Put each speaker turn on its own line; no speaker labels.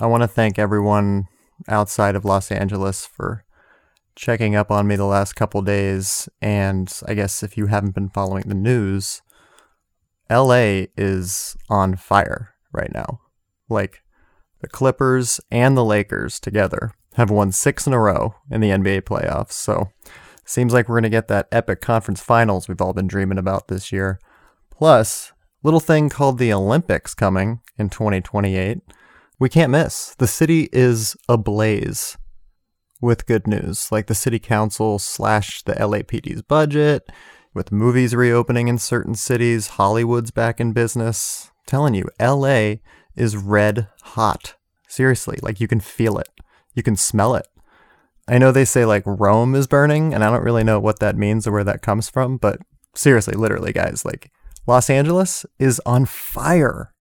I want to thank everyone outside of Los Angeles for checking up on me the last couple days. And I guess if you haven't been following the news, LA is on fire right now. Like the Clippers and the Lakers together have won six in a row in the NBA playoffs. So seems like we're going to get that epic conference finals we've all been dreaming about this year. Plus, little thing called the Olympics coming in 2028. We can't miss. The city is ablaze with good news, like the city council slashed the LAPD's budget, with movies reopening in certain cities, Hollywood's back in business. I'm telling you, LA is red hot. Seriously, like you can feel it. You can smell it. I know they say like Rome is burning, and I don't really know what that means or where that comes from, but seriously, literally, guys, like Los Angeles is on fire.